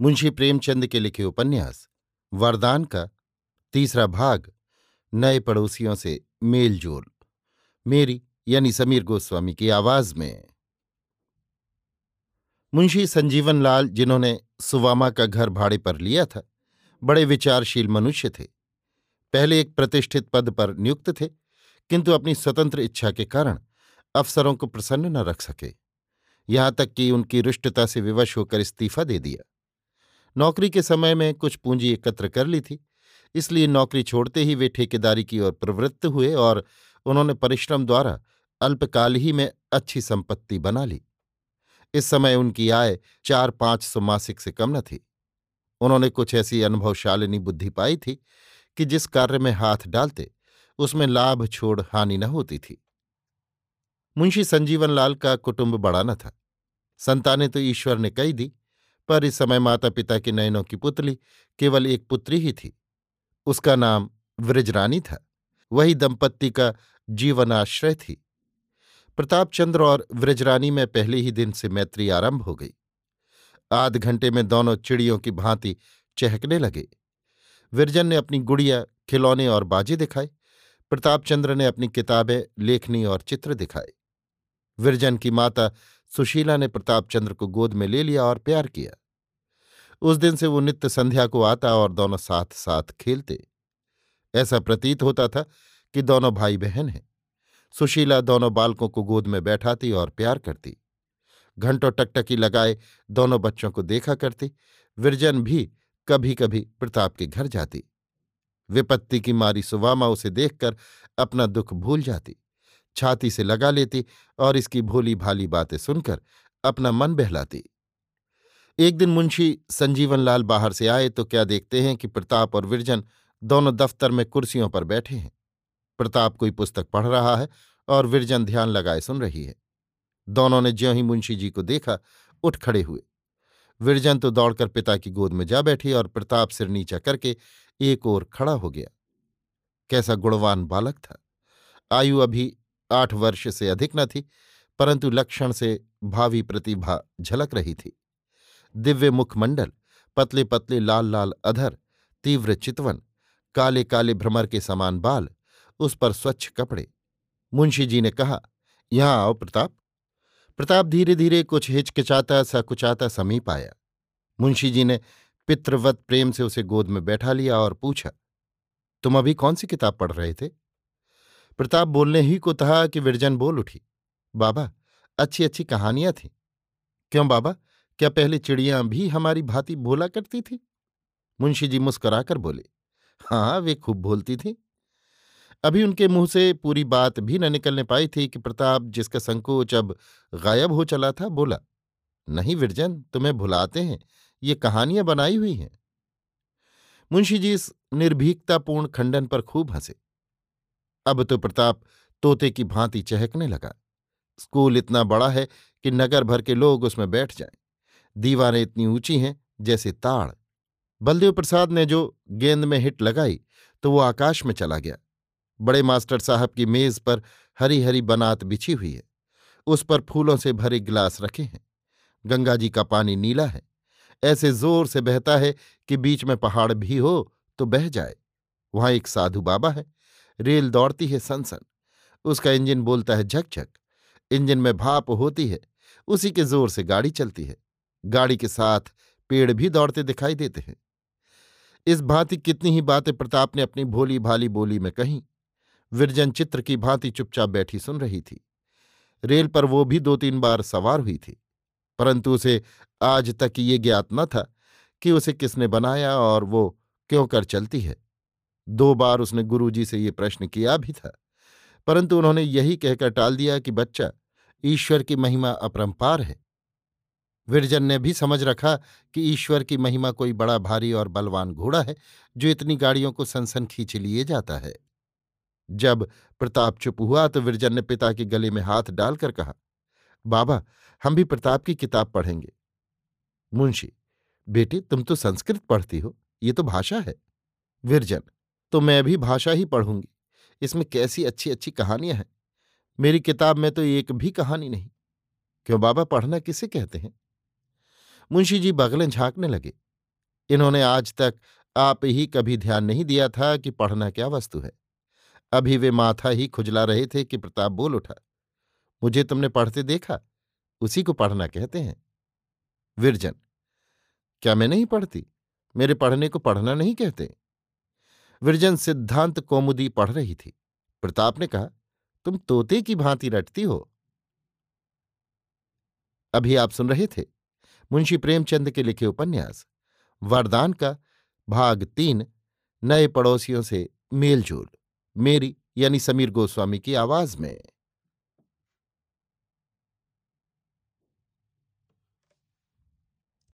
मुंशी प्रेमचंद के लिखे उपन्यास, वरदान का, तीसरा भाग, नए पड़ोसियों से मेलजोल। मेरी, यानी समीर गोस्वामी की आवाज़ में। मुंशी संजीवन लाल जिन्होंने सुवामा का घर भाड़े पर लिया था, बड़े विचारशील मनुष्य थे। पहले एक प्रतिष्ठित पद पर नियुक्त थे, किंतु अपनी स्वतंत्र इच्छा के कारण अफसरों को प्रसन्न न रख सके। यहाँ तक कि उनकी रुष्टता से विवश होकर इस्तीफा दे दिया। नौकरी के समय में कुछ पूंजी एकत्र कर ली थी, इसलिए नौकरी छोड़ते ही वे ठेकेदारी की ओर प्रवृत्त हुए और उन्होंने परिश्रम द्वारा अल्पकाल ही में अच्छी संपत्ति बना ली। इस समय उनकी आय चार पाँच सौ मासिक से कम न थी। उन्होंने कुछ ऐसी अनुभवशालिनी बुद्धि पाई थी कि जिस कार्य में हाथ डालते, उसमें लाभ, छोड़, हानि न होती थी। मुंशी संजीवन लाल का कुटुंब बड़ा न था। संतानें तो ईश्वर ने कई दी पर इस समय माता पिता की नयनों की पुतली केवल एक पुत्री ही थी। उसका नाम व्रजरानी था। वही दंपत्ति का जीवनाश्रय थी। प्रतापचंद्र और व्रजरानी में पहले ही दिन से मैत्री आरंभ हो गई। आध घंटे में दोनों चिड़ियों की भांति चहकने लगे। विरजन ने अपनी गुड़िया, खिलौने और बाजे दिखाए। प्रतापचंद्र ने अपनी किताबें, लेखनी और चित्र दिखाए। विरजन की माता सुशीला ने प्रतापचंद्र को गोद में ले लिया और प्यार किया। उस दिन से वो नित्य संध्या को आता और दोनों साथ साथ खेलते। ऐसा प्रतीत होता था कि दोनों भाई बहन हैं। सुशीला दोनों बालकों को गोद में बैठाती और प्यार करती। घंटों टकटकी लगाए दोनों बच्चों को देखा करती। विरजन भी कभी कभी प्रताप के घर जाती। विपत्ति की मारी सुवामा उसे देखकर अपना दुख भूल जाती। छाती से लगा लेती और इसकी भोली भाली बातें सुनकर अपना मन बहलाती। एक दिन मुंशी संजीवन लाल बाहर से आए तो क्या देखते हैं कि प्रताप और विरजन दोनों दफ्तर में कुर्सियों पर बैठे हैं। प्रताप कोई पुस्तक पढ़ रहा है और विरजन ध्यान लगाए सुन रही है। दोनों ने ज्यों ही मुंशी जी को देखा, उठ खड़े हुए। विरजन तो दौड़कर पिता की गोद में जा बैठी और प्रताप सिर नीचा करके एक ओर खड़ा हो गया। कैसा गुणवान बालक था। आयु अभी आठ वर्ष से अधिक न थी, परंतु लक्षण से भावी प्रतिभा झलक रही थी। दिव्य मुखमंडल पतले पतले लाल लाल अधर, तीव्र चितवन काले काले भ्रमर के समान बाल, उस पर स्वच्छ कपड़े। मुंशी जी ने कहा, यहाँ आओ प्रताप। प्रताप धीरे धीरे कुछ हिचकिचाता सा कुचाता समीप आया। मुंशी जी ने पितृवत प्रेम से उसे गोद में बैठा लिया और पूछा, तुम अभी कौन सी किताब पढ़ रहे थे? प्रताप बोलने ही को कहा कि विरजन बोल उठी, बाबा अच्छी अच्छी कहानियाँ थीं। क्यों बाबा? क्या पहले चिड़ियाँ भी हमारी भांति बोला करती थी? मुंशी जी मुस्कुराकर बोले हाँ वे खूब बोलती थी। अभी उनके मुँह से पूरी बात भी न निकलने पाई थी कि प्रताप जिसका संकोच अब गायब हो चला था, बोला, नहीं विरजन, तुम्हें भुलाते हैं, ये कहानियाँ बनाई हुई हैं। मुंशी जी इस निर्भीकतापूर्ण खंडन पर खूब हंसे। अब तो प्रताप तोते की भांति चहकने लगा। स्कूल इतना बड़ा है कि नगर भर के लोग उसमें बैठ जाएँ। दीवारें इतनी ऊँची हैं जैसे ताड़। बलदेव प्रसाद ने जो गेंद में हिट लगाई तो वो आकाश में चला गया। बड़े मास्टर साहब की मेज पर हरी हरी बनात बिछी हुई है। उस पर फूलों से भरे गिलास रखे हैं। गंगा जी का पानी नीला है। ऐसे ज़ोर से बहता है कि बीच में पहाड़ भी हो तो बह जाए। वहाँ एक साधु बाबा है। रेल दौड़ती है सनसन। उसका इंजन बोलता है झकझक। इंजन में भाप होती है। उसी के ज़ोर से गाड़ी चलती है। गाड़ी के साथ पेड़ भी दौड़ते दिखाई देते हैं। इस भांति कितनी ही बातें प्रताप ने अपनी भोली भाली बोली में कहीं। विरजन चित्र की भांति चुपचाप बैठी सुन रही थी। रेल पर वो भी दो तीन बार सवार हुई थी। परंतु उसे आज तक ये ज्ञात न था कि उसे किसने बनाया और वो क्यों कर चलती है। दो बार उसने गुरुजी से ये प्रश्न किया भी था। परंतु उन्होंने यही कहकर टाल दिया कि, बच्चा, ईश्वर की महिमा अपरंपार है। विरजन ने भी समझ रखा कि ईश्वर की महिमा कोई बड़ा, भारी और बलवान घोड़ा है, जो इतनी गाड़ियों को सनसन खींच लिए जाता है। जब प्रताप चुप हुआ तो विरजन ने पिता के गले में हाथ डालकर कहा, बाबा, हम भी प्रताप की किताब पढ़ेंगे। मुंशी, बेटी, तुम तो संस्कृत पढ़ती हो, ये तो भाषा है। विरजन तो मैं भी भाषा ही पढ़ूँगी। इसमें कैसी अच्छी अच्छी कहानियाँ हैं। मेरी किताब में तो एक भी कहानी नहीं। क्यों बाबा, पढ़ना किसे कहते हैं? मुंशी जी बगलें झांकने लगे। इन्होंने आज तक आप ही कभी ध्यान नहीं दिया था कि पढ़ना क्या वस्तु है। अभी वे माथा ही खुजला रहे थे कि प्रताप बोल उठा, मुझे तुमने पढ़ते देखा? उसी को पढ़ना कहते हैं। विरजन, क्या मैं नहीं पढ़ती? मेरे पढ़ने को पढ़ना नहीं कहते? विरजन सिद्धांत कौमुदी पढ़ रही थी। प्रताप ने कहा, तुम तोते की भांति रटती हो। अभी आप सुन रहे थे? मुंशी प्रेमचंद के लिखे उपन्यास, वरदान का भाग तीन, नए पड़ोसियों से मेलजोल, मेरी यानी समीर गोस्वामी की आवाज़ में।